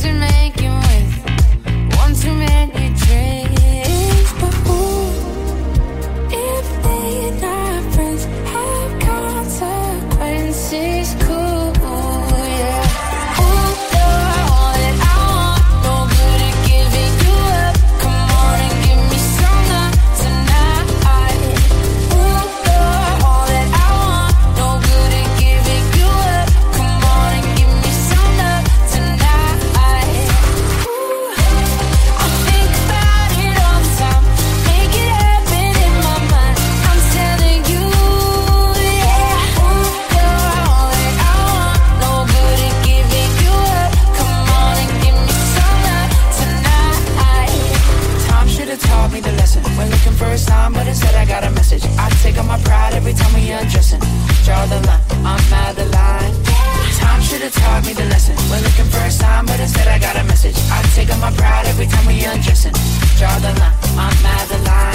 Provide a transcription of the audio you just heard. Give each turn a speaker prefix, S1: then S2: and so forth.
S1: üzülme. Draw the line, I'm Madeline. Time should have taught me the lesson. We're looking for a sign, but instead I got a message. I take on my pride every time we undressing. Draw the line, I'm Madeline. Ooh, you're